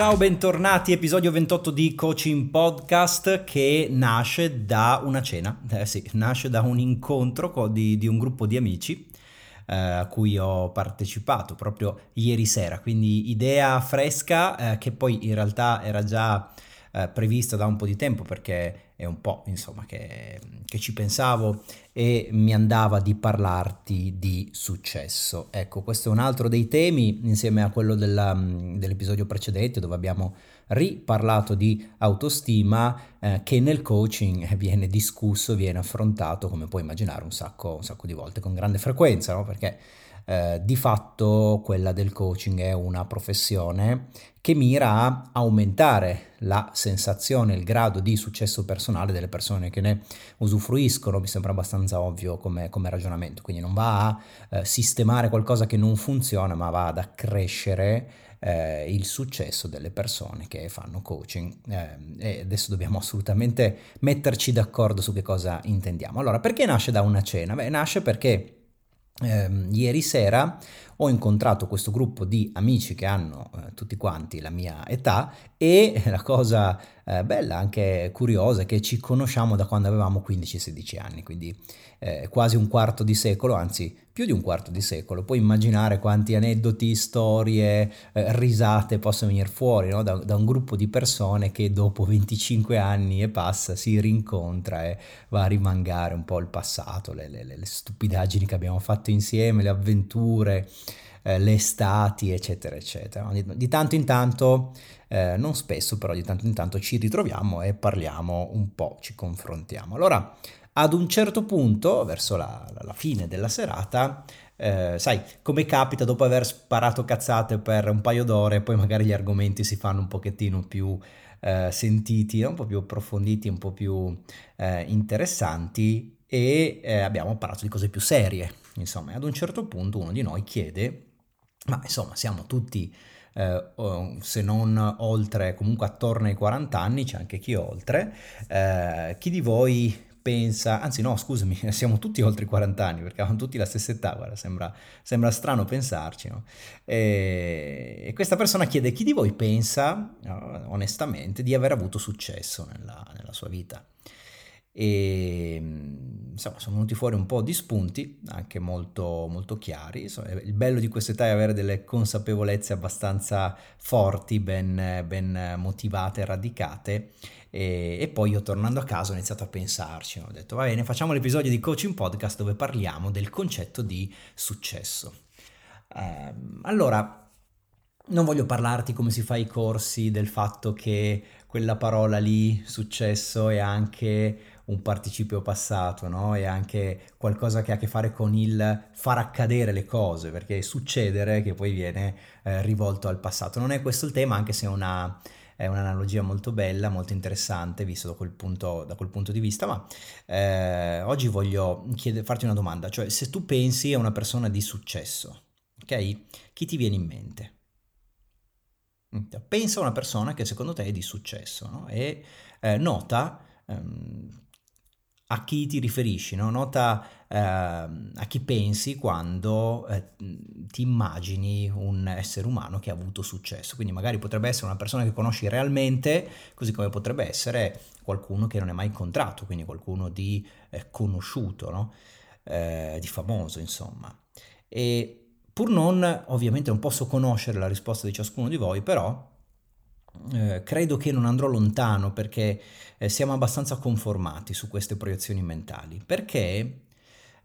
Ciao, bentornati, episodio 28 di Coaching Podcast che nasce da una cena, eh sì, nasce da un incontro di, di un gruppo di amici eh, a cui ho partecipato proprio ieri sera, quindi idea fresca eh, che poi in realtà era già eh, prevista da un po' di tempo perché è un po' insomma che, che, ci pensavo e mi andava di parlarti di successo. Ecco, questo è un altro dei temi insieme a quello della, dell'episodio precedente dove abbiamo riparlato di autostima eh, che nel coaching viene discusso, viene affrontato come puoi immaginare un sacco, un sacco di volte con grande frequenza, no? perché eh, di fatto quella del coaching è una professione che mira a aumentare la sensazione, il grado di successo personale delle persone che ne usufruiscono, mi sembra abbastanza ovvio come, come ragionamento, quindi non va a eh, sistemare qualcosa che non funziona, ma va ad accrescere eh, il successo delle persone che fanno coaching eh, e adesso dobbiamo assolutamente metterci d'accordo su che cosa intendiamo. Allora, perché nasce da una cena? Beh, nasce perché eh, ieri sera ho incontrato questo gruppo di amici che hanno eh, tutti quanti la mia età e la cosa eh, bella, anche curiosa, è che ci conosciamo da quando avevamo 15-16 anni, quindi eh, quasi un quarto di secolo, anzi più di un quarto di secolo. Puoi immaginare quanti aneddoti, storie, eh, risate possono venire fuori no? da, da, un gruppo di persone che dopo 25 anni e passa si rincontra e va a rimangare un po' il passato, le, le, le stupidaggini che abbiamo fatto insieme, le avventure eh, le estati, eccetera, eccetera. Di, di tanto in tanto, eh, non spesso, però di tanto in tanto ci ritroviamo e parliamo un po', ci confrontiamo. Allora, ad un certo punto, verso la, la fine della serata, eh, sai, come capita dopo aver sparato cazzate per un paio d'ore, poi magari gli argomenti si fanno un pochettino più eh, sentiti, un po' più approfonditi, un po' più eh, interessanti e eh, abbiamo parlato di cose più serie. Insomma, ad un certo punto uno di noi chiede ma insomma siamo tutti, eh, se non oltre, comunque attorno ai 40 anni, c'è anche chi oltre, eh, chi di voi pensa, anzi no scusami, siamo tutti oltre i 40 anni perché avevamo tutti la stessa età, guarda, sembra, sembra strano pensarci, no? e, e, questa persona chiede chi di voi pensa, onestamente, di aver avuto successo nella, nella sua vita e insomma sono venuti fuori un po' di spunti anche molto, molto chiari. Il bello di questa età è avere delle consapevolezze abbastanza forti ben, ben motivate radicate. E, e, poi io tornando a casa ho iniziato a pensarci ho detto va bene facciamo l'episodio di coaching podcast dove parliamo del concetto di successo. Eh, allora non voglio parlarti come si fa i corsi del fatto che quella parola lì, successo, è anche un participio passato, no? È anche qualcosa che ha a che fare con il far accadere le cose, perché è succedere che poi viene eh, rivolto al passato. Non è questo il tema, anche se è, una, è un'analogia molto bella, molto interessante, visto da quel punto, da quel punto di vista, ma eh, oggi voglio chiede, farti una domanda, cioè se tu pensi a una persona di successo, ok? Chi ti viene in mente? Pensa a una persona che secondo te è di successo no? e eh, nota ehm, a chi ti riferisci, no? nota eh, a chi pensi quando eh, ti immagini un essere umano che ha avuto successo. Quindi magari potrebbe essere una persona che conosci realmente, così come potrebbe essere qualcuno che non hai mai incontrato, quindi qualcuno di eh, conosciuto, no? Eh, di famoso, insomma. E Pur non, ovviamente non posso conoscere la risposta di ciascuno di voi, però eh, credo che non andrò lontano perché eh, siamo abbastanza conformati su queste proiezioni mentali, perché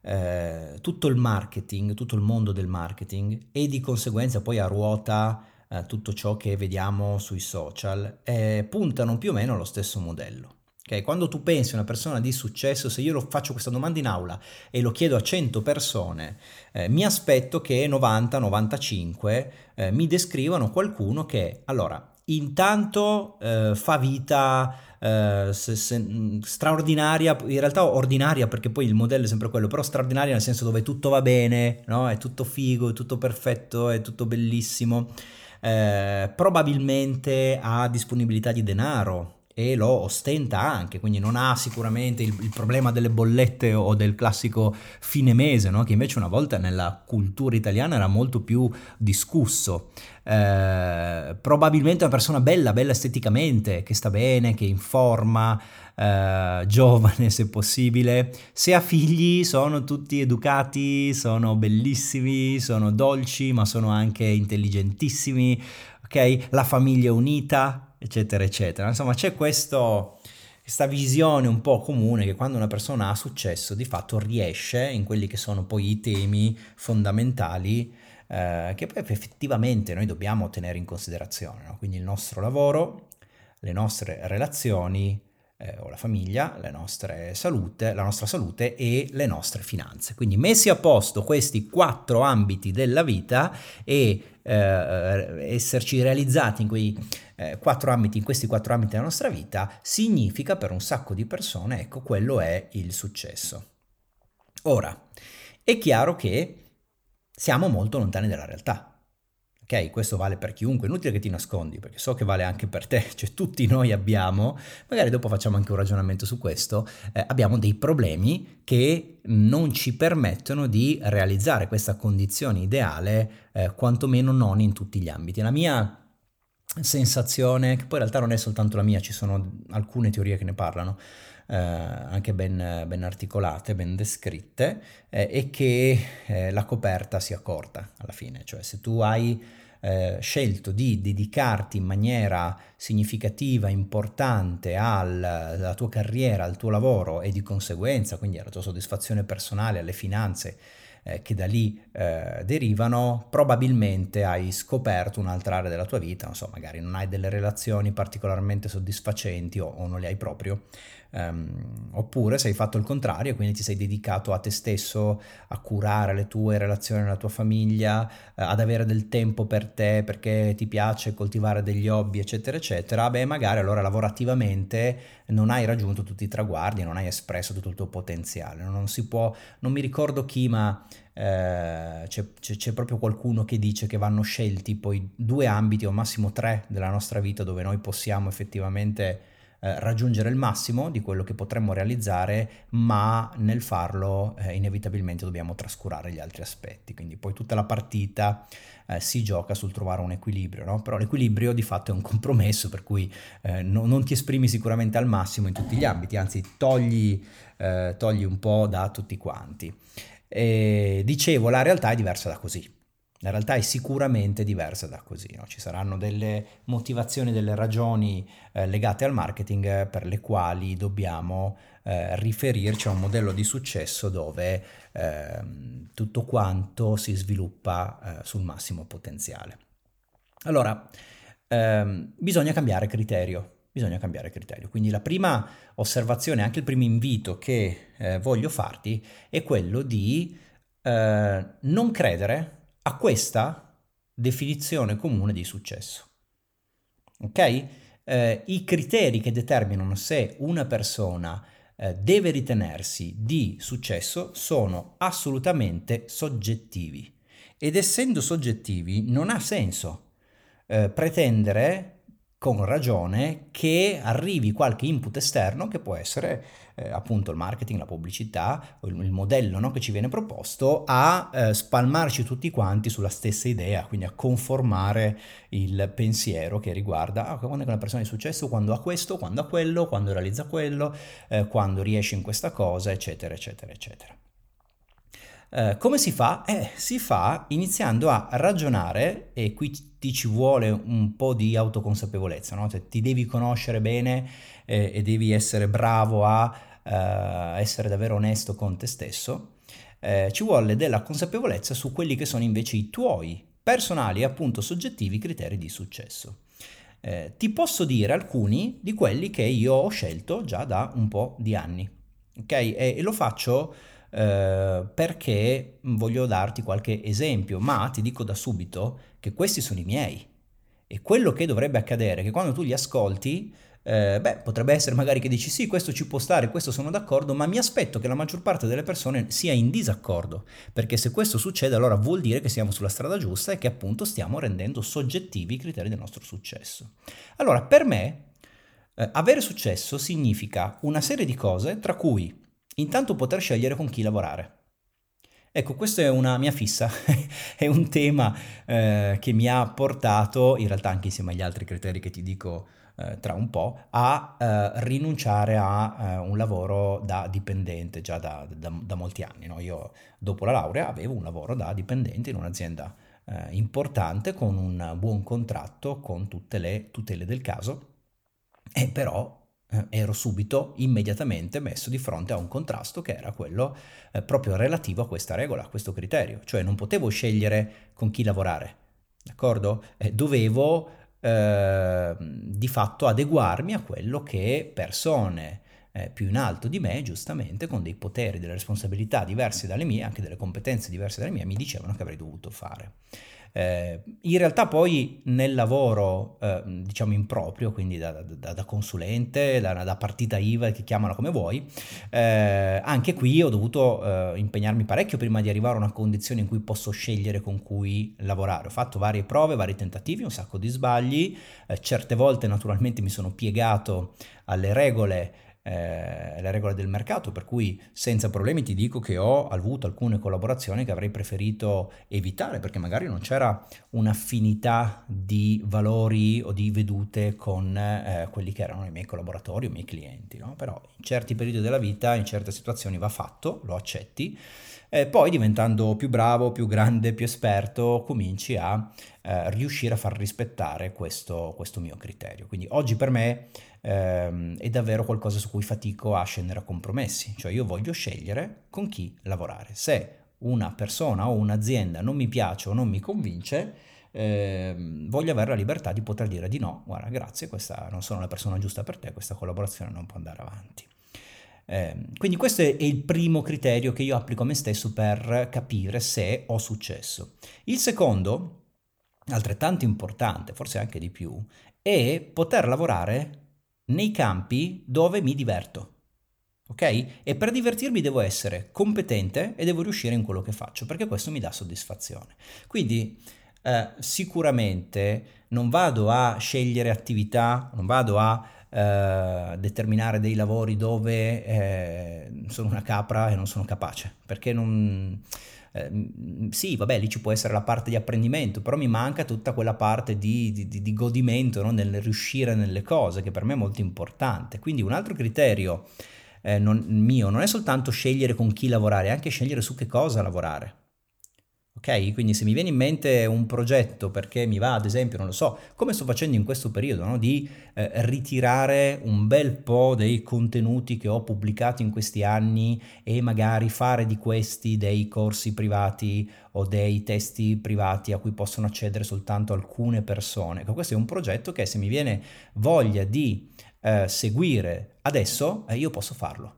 eh, tutto il marketing, tutto il mondo del marketing e di conseguenza poi a ruota eh, tutto ciò che vediamo sui social eh, puntano più o meno allo stesso modello. Okay? Quando tu pensi a una persona di successo, se io faccio questa domanda in aula e lo chiedo a 100 persone, eh, mi aspetto che 90-95 eh, mi descrivano qualcuno che, allora, intanto eh, fa vita eh, se, se, straordinaria, in realtà ordinaria perché poi il modello è sempre quello, però straordinaria nel senso dove tutto va bene, no? è tutto figo, è tutto perfetto, è tutto bellissimo. Eh, probabilmente ha disponibilità di denaro e lo ostenta anche, quindi non ha sicuramente il, il problema delle bollette o del classico fine mese, no? che invece una volta nella cultura italiana era molto più discusso. Eh, probabilmente una persona bella, bella esteticamente, che sta bene, che è in forma, eh, giovane se possibile. Se ha figli sono tutti educati, sono bellissimi, sono dolci, ma sono anche intelligentissimi, ok? La famiglia è unita, eccetera, eccetera. Insomma, c'è questo, questa visione un po' comune che quando una persona ha successo, di fatto riesce in quelli che sono poi i temi fondamentali eh, che poi effettivamente noi dobbiamo tenere in considerazione. No? Quindi il nostro lavoro, le nostre relazioni, eh, o la famiglia, la nostra, salute, e le nostre finanze. Quindi messi a posto questi quattro ambiti della vita e eh, esserci realizzati in quei eh, quattro ambiti, in questi quattro ambiti della nostra vita, significa per un sacco di persone, ecco, quello è il successo. Ora, è chiaro che siamo molto lontani dalla realtà. Ok, questo vale per chiunque, inutile che ti nascondi, perché so che vale anche per te, cioè tutti noi abbiamo, magari dopo facciamo anche un ragionamento su questo, eh, abbiamo dei problemi che non ci permettono di realizzare questa condizione ideale, eh, quantomeno non in tutti gli ambiti. La mia sensazione, che poi in realtà non è soltanto la mia, ci sono alcune teorie che ne parlano, eh, anche ben, ben, articolate, ben descritte, eh, e che eh, la coperta sia corta alla fine, cioè se tu hai eh, scelto di dedicarti in maniera significativa, importante alla tua carriera, al tuo lavoro e di conseguenza, quindi alla tua soddisfazione personale, alle finanze, eh, che da lì eh, derivano, probabilmente hai scoperto un'altra area della tua vita, non so, magari non hai delle relazioni particolarmente soddisfacenti o, o non le hai proprio, Um, oppure se hai fatto il contrario, quindi ti sei dedicato a te stesso, a curare le tue relazioni, la tua famiglia, eh, ad avere del tempo per te perché ti piace coltivare degli hobby, eccetera, eccetera, beh, magari allora lavorativamente non hai raggiunto tutti i traguardi, non hai espresso tutto il tuo potenziale. Non si può, non mi ricordo chi, ma eh, c'è, c'è, c'è, proprio qualcuno che dice che vanno scelti poi due ambiti o massimo tre della nostra vita dove noi possiamo effettivamente eh, raggiungere il massimo di quello che potremmo realizzare, ma nel farlo eh, inevitabilmente dobbiamo trascurare gli altri aspetti. Quindi poi tutta la partita eh, si gioca sul trovare un equilibrio, no? però l'equilibrio di fatto è un compromesso per cui eh, no, non ti esprimi sicuramente al massimo in tutti gli ambiti, anzi togli, eh, togli un po' da tutti quanti. E dicevo, la realtà è diversa da così. La realtà è sicuramente diversa da così, no? ci saranno delle motivazioni, delle ragioni eh, legate al marketing per le quali dobbiamo eh, riferirci a un modello di successo dove eh, tutto quanto si sviluppa eh, sul massimo potenziale. Allora, ehm, bisogna cambiare criterio, bisogna cambiare criterio. Quindi la prima osservazione, anche il primo invito che eh, voglio farti è quello di eh, non credere a questa definizione comune di successo. Ok? Eh, I criteri che determinano se una persona eh, deve ritenersi di successo sono assolutamente soggettivi ed essendo soggettivi non ha senso eh, pretendere con ragione che arrivi qualche input esterno che può essere eh, appunto il marketing, la pubblicità, il, il modello no, che ci viene proposto a eh, spalmarci tutti quanti sulla stessa idea, quindi a conformare il pensiero che riguarda ah, quando è una persona di successo, quando ha questo, quando ha quello, quando realizza quello, eh, quando riesce in questa cosa, eccetera, eccetera, eccetera. Eh, come si fa? Eh, si fa iniziando a ragionare, e qui ti ci vuole un po' di autoconsapevolezza, no? cioè, ti devi conoscere bene eh, e devi essere bravo a eh, essere davvero onesto con te stesso. Eh, ci vuole della consapevolezza su quelli che sono invece i tuoi personali e appunto soggettivi criteri di successo. Eh, ti posso dire alcuni di quelli che io ho scelto già da un po' di anni, ok? E, e lo faccio eh, perché voglio darti qualche esempio, ma ti dico da subito che questi sono i miei. E quello che dovrebbe accadere è che quando tu li ascolti, eh, beh, potrebbe essere magari che dici sì, questo ci può stare, questo sono d'accordo, ma mi aspetto che la maggior parte delle persone sia in disaccordo, perché se questo succede allora vuol dire che siamo sulla strada giusta e che appunto stiamo rendendo soggettivi i criteri del nostro successo. Allora, per me Eh, avere successo significa una serie di cose, tra cui intanto poter scegliere con chi lavorare. Ecco, questa è una mia fissa, è un tema eh, che mi ha portato, in realtà anche insieme agli altri criteri che ti dico eh, tra un po', a eh, rinunciare a eh, un lavoro da dipendente già da, da, da molti anni. No? Io dopo la laurea avevo un lavoro da dipendente in un'azienda eh, importante con un buon contratto, con tutte le tutele del caso, e però eh, ero subito, immediatamente messo di fronte a un contrasto che era quello eh, proprio relativo a questa regola, a questo criterio, cioè non potevo scegliere con chi lavorare, d'accordo? Eh, dovevo eh, di fatto adeguarmi a quello che persone eh, più in alto di me, giustamente, con dei poteri, delle responsabilità diverse dalle mie, anche delle competenze diverse dalle mie, mi dicevano che avrei dovuto fare. Eh, in realtà poi nel lavoro, eh, diciamo improprio, quindi da, da, da consulente, da, da, partita IVA, che chiamano come vuoi, eh, anche qui ho dovuto eh, impegnarmi parecchio prima di arrivare a una condizione in cui posso scegliere con cui lavorare. Ho fatto varie prove, vari tentativi, un sacco di sbagli, eh, certe volte naturalmente mi sono piegato alle regole eh, le regole del mercato, per cui senza problemi ti dico che ho avuto alcune collaborazioni che avrei preferito evitare perché magari non c'era un'affinità di valori o di vedute con eh, quelli che erano i miei collaboratori o i miei clienti, no? però in certi periodi della vita, in certe situazioni va fatto, lo accetti. E poi diventando più bravo, più grande, più esperto, cominci a eh, riuscire a far rispettare questo, questo mio criterio. Quindi oggi per me ehm, è davvero qualcosa su cui fatico a scendere a compromessi, cioè io voglio scegliere con chi lavorare. Se una persona o un'azienda non mi piace o non mi convince, eh, voglio avere la libertà di poter dire di no, guarda grazie, questa non sono la persona giusta per te, questa collaborazione non può andare avanti. Eh, quindi questo è il primo criterio che io applico a me stesso per capire se ho successo. Il secondo, altrettanto importante, forse anche di più, è poter lavorare nei campi dove mi diverto. Ok? E per divertirmi devo essere competente e devo riuscire in quello che faccio, perché questo mi dà soddisfazione. Quindi eh, sicuramente non vado a scegliere attività, non vado a eh, determinare dei lavori dove eh, sono una capra e non sono capace, perché non Ehm, sì, vabbè, lì ci può essere la parte di apprendimento, però mi manca tutta quella parte di, di, di godimento no? nel riuscire nelle cose, che per me è molto importante. Quindi un altro criterio eh, non, mio non è soltanto scegliere con chi lavorare, è anche scegliere su che cosa lavorare. Ok? Quindi se mi viene in mente un progetto perché mi va, ad esempio, non lo so, come sto facendo in questo periodo, no? di eh, ritirare un bel po' dei contenuti che ho pubblicato in questi anni e magari fare di questi dei corsi privati o dei testi privati a cui possono accedere soltanto alcune persone. Ecco, questo è un progetto che se mi viene voglia di eh, seguire adesso, eh, io posso farlo.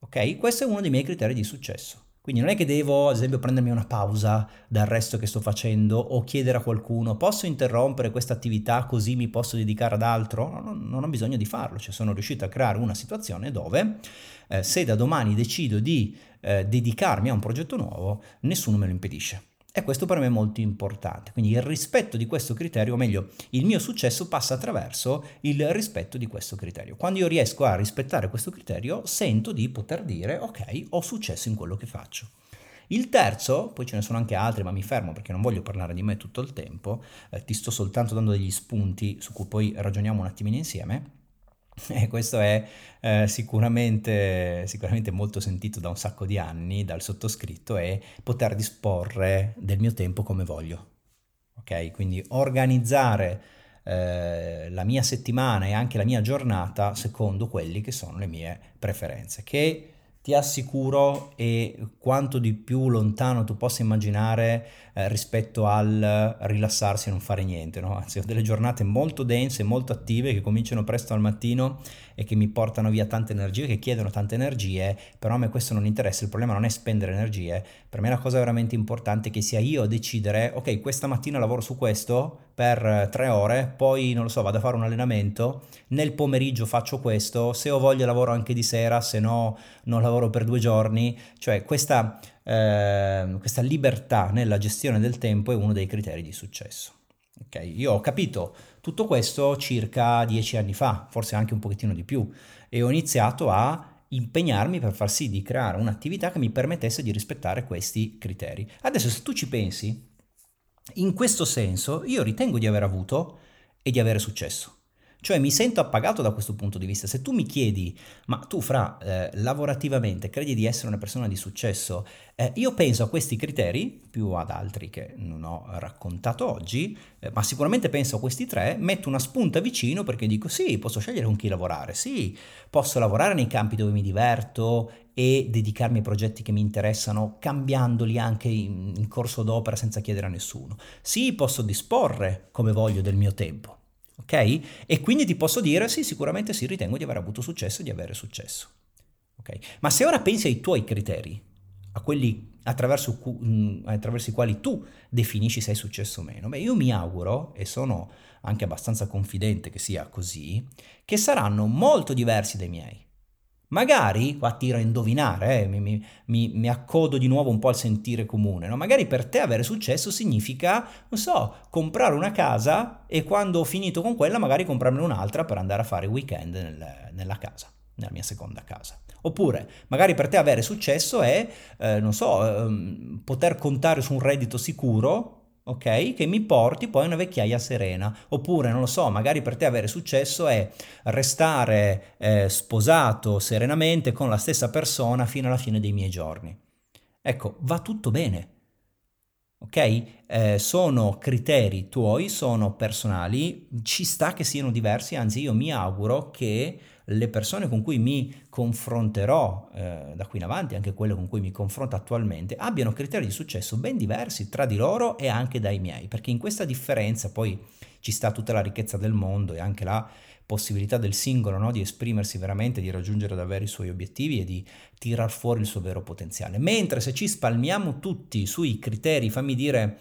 Ok? Questo è uno dei miei criteri di successo. Quindi non è che devo, ad esempio, prendermi una pausa dal resto che sto facendo o chiedere a qualcuno posso interrompere questa attività così mi posso dedicare ad altro? No, non ho bisogno di farlo, cioè sono riuscito a creare una situazione dove eh, se da domani decido di eh, dedicarmi a un progetto nuovo, nessuno me lo impedisce. E questo per me è molto importante. Quindi il rispetto di questo criterio, o meglio, il mio successo passa attraverso il rispetto di questo criterio. Quando io riesco a rispettare questo criterio, sento di poter dire ok, ho successo in quello che faccio. Il terzo, poi ce ne sono anche altri, ma mi fermo perché non voglio parlare di me tutto il tempo, eh, ti sto soltanto dando degli spunti su cui poi ragioniamo un attimino insieme E questo è eh, sicuramente, sicuramente molto sentito da un sacco di anni dal sottoscritto è poter disporre del mio tempo come voglio. Ok? Quindi organizzare eh, la mia settimana e anche la mia giornata secondo quelli che sono le mie preferenze, che ti assicuro è quanto di più lontano tu possa immaginare eh, rispetto al rilassarsi e non fare niente, no? Anzi, ho delle giornate molto dense, molto attive che cominciano presto al mattino e che mi portano via tante energie, che chiedono tante energie, però a me questo non interessa, il problema non è spendere energie, per me la cosa veramente importante è che sia io a decidere, ok, questa mattina lavoro su questo per tre ore, poi non lo so, vado a fare un allenamento, nel pomeriggio faccio questo, se ho voglia lavoro anche di sera, se no non lavoro per due giorni, cioè questa, eh, questa libertà nella gestione del tempo è uno dei criteri di successo. Okay? Io ho capito Tutto questo circa dieci anni fa, forse anche un pochettino di più, e ho iniziato a impegnarmi per far sì di creare un'attività che mi permettesse di rispettare questi criteri. Adesso se tu ci pensi, in questo senso io ritengo di aver avuto e di avere successo. Cioè mi sento appagato da questo punto di vista. Se tu mi chiedi, ma tu fra eh, lavorativamente credi di essere una persona di successo, eh, io penso a questi criteri, più ad altri che non ho raccontato oggi, eh, ma sicuramente penso a questi tre, metto una spunta vicino perché dico sì, posso scegliere con chi lavorare, sì, posso lavorare nei campi dove mi diverto e dedicarmi ai progetti che mi interessano, cambiandoli anche in, in corso d'opera senza chiedere a nessuno. Sì, posso disporre come voglio del mio tempo ok? E quindi ti posso dire sì, sicuramente sì, ritengo di aver avuto successo e di avere successo. Ok? Ma se ora pensi ai tuoi criteri, a quelli attraverso, mm, attraverso i quali tu definisci se hai successo o meno, beh, io mi auguro, e sono anche abbastanza confidente che sia così, che saranno molto diversi dai miei. Magari, qua tiro a indovinare, eh, mi, mi, mi, accodo di nuovo un po' al sentire comune, no? magari per te avere successo significa, non so, comprare una casa e quando ho finito con quella magari comprarne un'altra per andare a fare weekend nel, nella casa, nella mia seconda casa. Oppure, magari per te avere successo è, eh, non so, eh, poter contare su un reddito sicuro ok? Che mi porti poi a una vecchiaia serena. Oppure, non lo so, magari per te avere successo è restare eh, sposato serenamente con la stessa persona fino alla fine dei miei giorni. Ecco, va tutto bene. Ok? Eh, sono criteri tuoi, sono personali, ci sta che siano diversi, anzi io mi auguro che le persone con cui mi confronterò eh, da qui in avanti, anche quelle con cui mi confronto attualmente, abbiano criteri di successo ben diversi tra di loro e anche dai miei, perché in questa differenza poi ci sta tutta la ricchezza del mondo e anche la possibilità del singolo no? di esprimersi veramente, di raggiungere davvero i suoi obiettivi e di tirar fuori il suo vero potenziale. Mentre se ci spalmiamo tutti sui criteri, fammi dire,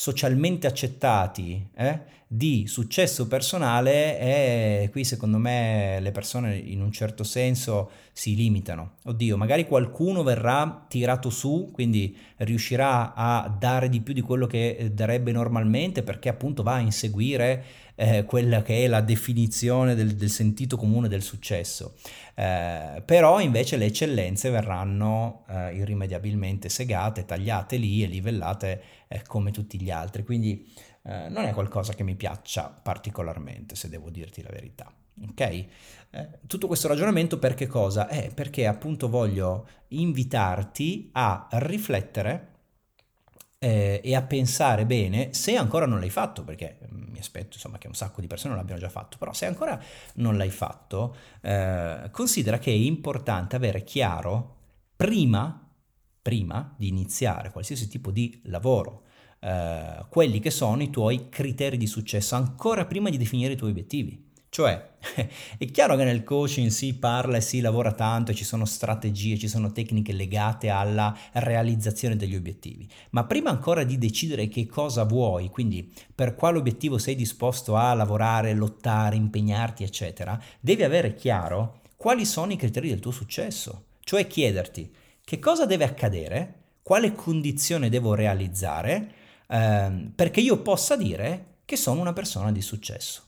socialmente accettati eh, di successo personale e qui secondo me le persone in un certo senso si limitano. Oddio, magari qualcuno verrà tirato su, quindi riuscirà a dare di più di quello che darebbe normalmente perché appunto va a inseguire eh, quella che è la definizione del, del sentito comune del successo. Eh, però invece le eccellenze verranno eh, irrimediabilmente segate, tagliate lì e livellate eh, come tutti gli altri. Quindi eh, non è qualcosa che mi piaccia particolarmente, se devo dirti la verità. Ok? Eh, tutto questo ragionamento per che cosa? Eh, perché appunto voglio invitarti a riflettere eh, e a pensare bene se ancora non l'hai fatto, perché mm, mi aspetto insomma che un sacco di persone non l'abbiano già fatto, però se ancora non l'hai fatto, eh, considera che è importante avere chiaro prima, prima di iniziare qualsiasi tipo di lavoro, eh, quelli che sono i tuoi criteri di successo, ancora prima di definire i tuoi obiettivi. Cioè, è chiaro che nel coaching si parla e si lavora tanto ci sono strategie, ci sono tecniche legate alla realizzazione degli obiettivi, ma prima ancora di decidere che cosa vuoi, quindi per quale obiettivo sei disposto a lavorare, lottare, impegnarti, eccetera, devi avere chiaro quali sono i criteri del tuo successo, cioè chiederti che cosa deve accadere, quale condizione devo realizzare, ehm, perché io possa dire che sono una persona di successo.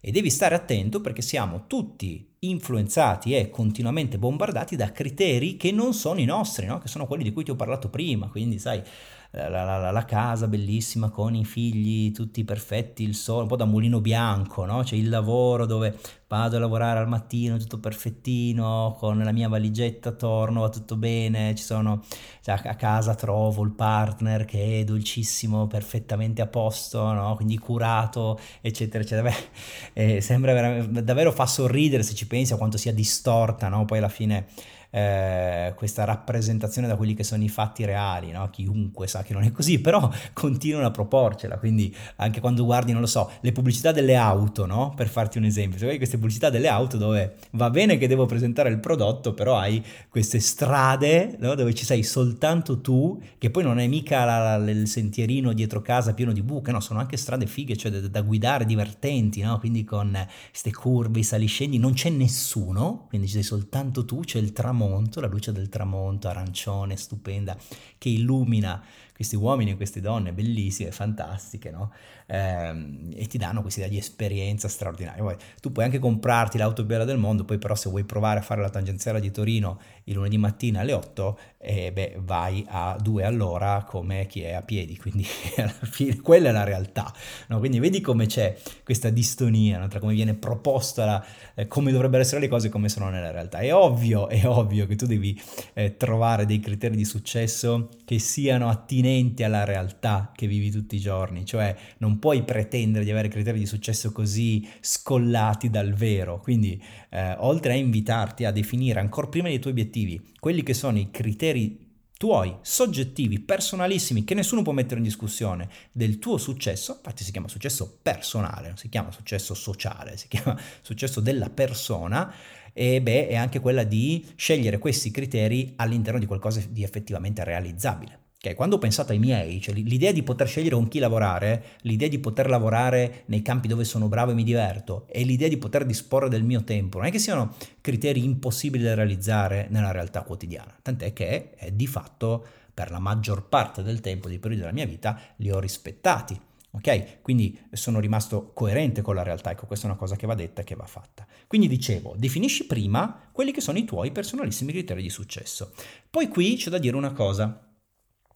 E devi stare attento perché siamo tutti influenzati e continuamente bombardati da criteri che non sono i nostri, no? che sono quelli di cui ti ho parlato prima. Quindi, sai, la, la, la, casa bellissima con i figli tutti perfetti, il sole, un po' da mulino bianco, no? C'è il lavoro dove vado a lavorare al mattino tutto perfettino, con la mia valigetta torno, va tutto bene, ci sono, cioè, a casa trovo il partner che è dolcissimo, perfettamente a posto, no? Quindi curato, eccetera, eccetera. Beh, eh, sembra davvero fa sorridere se ci pensi a quanto sia distorta, no? Poi alla fine eh, questa rappresentazione da quelli che sono i fatti reali, no? chiunque sa che non è così, però continuano a proporcela, quindi anche quando guardi, non lo so, le pubblicità delle auto, no? per farti un esempio, se vedi queste pubblicità delle auto dove va bene che devo presentare il prodotto, però hai queste strade no? dove ci sei soltanto tu, che poi non è mica la, la, il sentierino dietro casa pieno di buche, no, sono anche strade fighe, cioè da, da guidare, divertenti, no? quindi con queste curve, i saliscendi, non c'è nessuno, quindi ci sei soltanto tu, c'è il tramonto tramonto, la luce del tramonto arancione, stupenda, che illumina questi uomini e queste donne bellissime, fantastiche, no? Eh, e ti danno questa idea di esperienza straordinaria. Poi, tu puoi anche comprarti l'auto bella del mondo, poi però se vuoi provare a fare la tangenziale di Torino il lunedì mattina alle 8, eh, beh, vai a 2 all'ora come chi è a piedi, quindi alla fine quella è la realtà. No? Quindi vedi come c'è questa distonia no? tra come viene proposta, la, eh, come dovrebbero essere le cose e come sono nella realtà. È ovvio, è ovvio che tu devi eh, trovare dei criteri di successo che siano attinenti alla realtà che vivi tutti i giorni, cioè non puoi pretendere di avere criteri di successo così scollati dal vero. Quindi, eh, oltre a invitarti a definire ancora prima dei tuoi obiettivi quelli che sono i criteri tuoi, soggettivi, personalissimi, che nessuno può mettere in discussione del tuo successo, infatti si chiama successo personale, non si chiama successo sociale, si chiama successo della persona, e beh, è anche quella di scegliere questi criteri all'interno di qualcosa di effettivamente realizzabile. Okay, quando ho pensato ai miei, cioè l'idea di poter scegliere con chi lavorare, l'idea di poter lavorare nei campi dove sono bravo e mi diverto e l'idea di poter disporre del mio tempo, non è che siano criteri impossibili da realizzare nella realtà quotidiana, tant'è che eh, di fatto per la maggior parte del tempo, di periodo della mia vita, li ho rispettati. Ok? Quindi sono rimasto coerente con la realtà, ecco, questa è una cosa che va detta e che va fatta. Quindi dicevo, definisci prima quelli che sono i tuoi personalissimi criteri di successo. Poi qui c'è da dire una cosa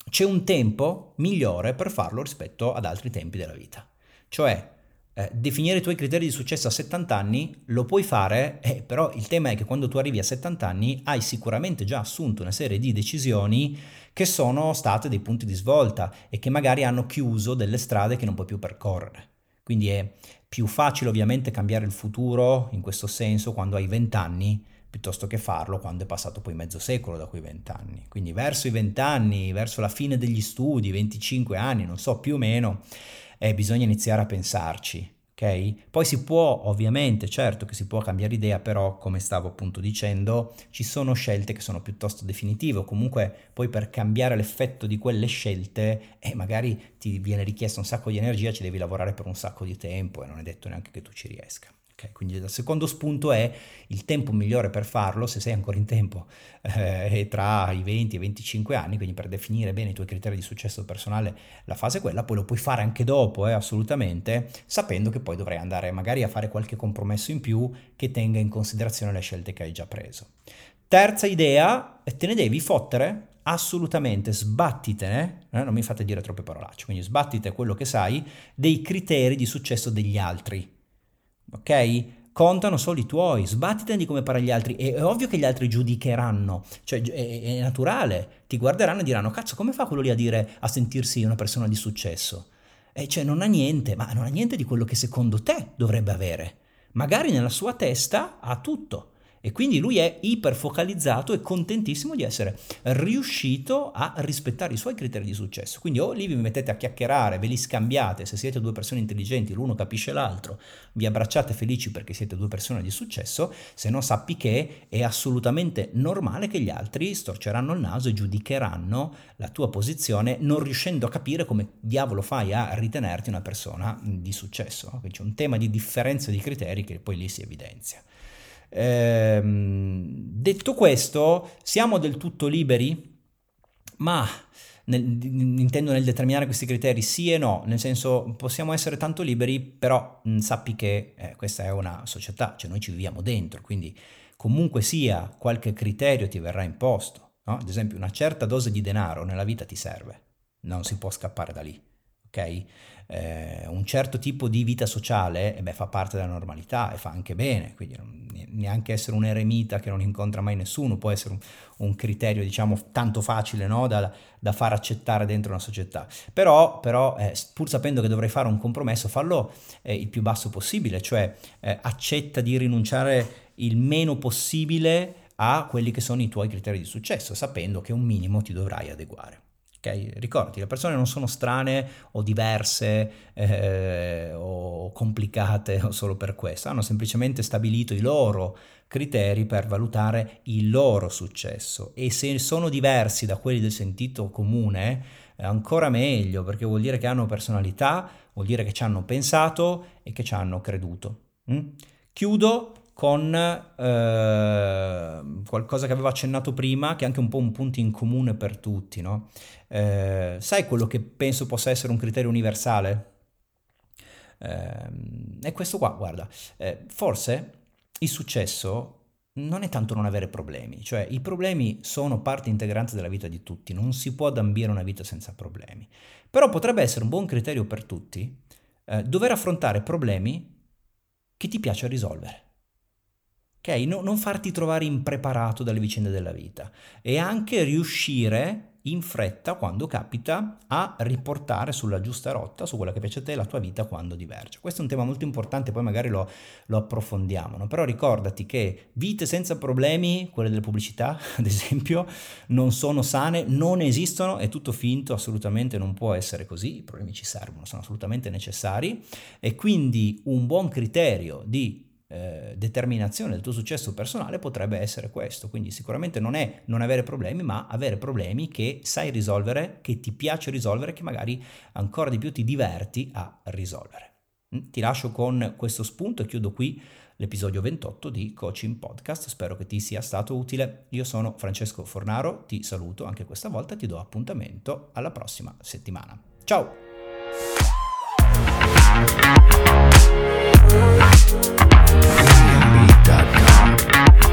c'è un tempo migliore per farlo rispetto ad altri tempi della vita. Cioè, eh, definire i tuoi criteri di successo a 70 anni lo puoi fare, eh, però il tema è che quando tu arrivi a 70 anni hai sicuramente già assunto una serie di decisioni che sono state dei punti di svolta e che magari hanno chiuso delle strade che non puoi più percorrere. Quindi è più facile ovviamente cambiare il futuro in questo senso quando hai 20 anni piuttosto che farlo quando è passato poi mezzo secolo da quei vent'anni. Quindi verso i vent'anni, verso la fine degli studi, 25 anni, non so, più o meno, eh, bisogna iniziare a pensarci. Okay? Poi si può, ovviamente, certo che si può cambiare idea, però come stavo appunto dicendo, ci sono scelte che sono piuttosto definitive, comunque poi per cambiare l'effetto di quelle scelte, eh, magari ti viene richiesto un sacco di energia, ci devi lavorare per un sacco di tempo e non è detto neanche che tu ci riesca. Okay, quindi il secondo spunto è il tempo migliore per farlo, se sei ancora in tempo, eh, è tra i 20 e i 25 anni, quindi per definire bene i tuoi criteri di successo personale la fase è quella, poi lo puoi fare anche dopo, eh, assolutamente, sapendo che poi dovrai andare magari a fare qualche compromesso in più che tenga in considerazione le scelte che hai già preso. Terza idea, te ne devi fottere assolutamente sbattitene, eh, non mi fate dire troppe parolacce, quindi sbattite quello che sai dei criteri di successo degli altri ok? Contano solo i tuoi, sbattitene come parla gli altri. È, ovvio che gli altri giudicheranno, cioè è, è naturale, ti guarderanno e diranno: Cazzo, come fa quello lì a dire a sentirsi una persona di successo? E cioè non ha niente, ma non ha niente di quello che secondo te dovrebbe avere. Magari nella sua testa ha tutto e quindi lui è iperfocalizzato e contentissimo di essere riuscito a rispettare i suoi criteri di successo. Quindi o lì vi mettete a chiacchierare, ve li scambiate, se siete due persone intelligenti, l'uno capisce l'altro, vi abbracciate felici perché siete due persone di successo, se no sappi che è assolutamente normale che gli altri storceranno il naso e giudicheranno la tua posizione non riuscendo a capire come diavolo fai a ritenerti una persona di successo. Quindi c'è un tema di differenza di criteri che poi lì si evidenzia. Ehm, detto questo, siamo del tutto liberi? Ma nel, intendo nel determinare questi criteri sì e no, nel senso possiamo essere tanto liberi, però mh, sappi che eh, questa è una società, cioè noi ci viviamo dentro, quindi comunque sia qualche criterio ti verrà imposto. No? Ad esempio una certa dose di denaro nella vita ti serve, non si può scappare da lì ok? Eh, un certo tipo di vita sociale eh beh, fa parte della normalità e fa anche bene, quindi neanche essere un eremita che non incontra mai nessuno può essere un, un criterio, diciamo, tanto facile no? da, da, far accettare dentro una società. Però, però eh, pur sapendo che dovrei fare un compromesso, fallo eh, il più basso possibile, cioè eh, accetta di rinunciare il meno possibile a quelli che sono i tuoi criteri di successo, sapendo che un minimo ti dovrai adeguare. Okay? Ricordati, le persone non sono strane o diverse eh, o complicate solo per questo, hanno semplicemente stabilito i loro criteri per valutare il loro successo e se sono diversi da quelli del sentito comune, ancora meglio perché vuol dire che hanno personalità, vuol dire che ci hanno pensato e che ci hanno creduto. Mm? Chiudo con eh, qualcosa che avevo accennato prima, che è anche un po' un punto in comune per tutti, no? eh, sai quello che penso possa essere un criterio universale? Eh, è questo qua, guarda, eh, forse il successo non è tanto non avere problemi, cioè i problemi sono parte integrante della vita di tutti, non si può ambire una vita senza problemi, però potrebbe essere un buon criterio per tutti eh, dover affrontare problemi che ti piace risolvere. Ok? No, non farti trovare impreparato dalle vicende della vita e anche riuscire in fretta quando capita a riportare sulla giusta rotta, su quella che piace a te, la tua vita quando diverge. Questo è un tema molto importante, poi magari lo, lo approfondiamo, no? però ricordati che vite senza problemi, quelle delle pubblicità ad esempio, non sono sane, non esistono, è tutto finto, assolutamente non può essere così, i problemi ci servono, sono assolutamente necessari e quindi un buon criterio di eh, determinazione del tuo successo personale potrebbe essere questo. Quindi sicuramente non è non avere problemi, ma avere problemi che sai risolvere, che ti piace risolvere, che magari ancora di più ti diverti a risolvere. Mm? Ti lascio con questo spunto e chiudo qui l'episodio 28 di Coaching Podcast. Spero che ti sia stato utile. Io sono Francesco Fornaro, ti saluto anche questa volta, ti do appuntamento alla prossima settimana. Ciao! Música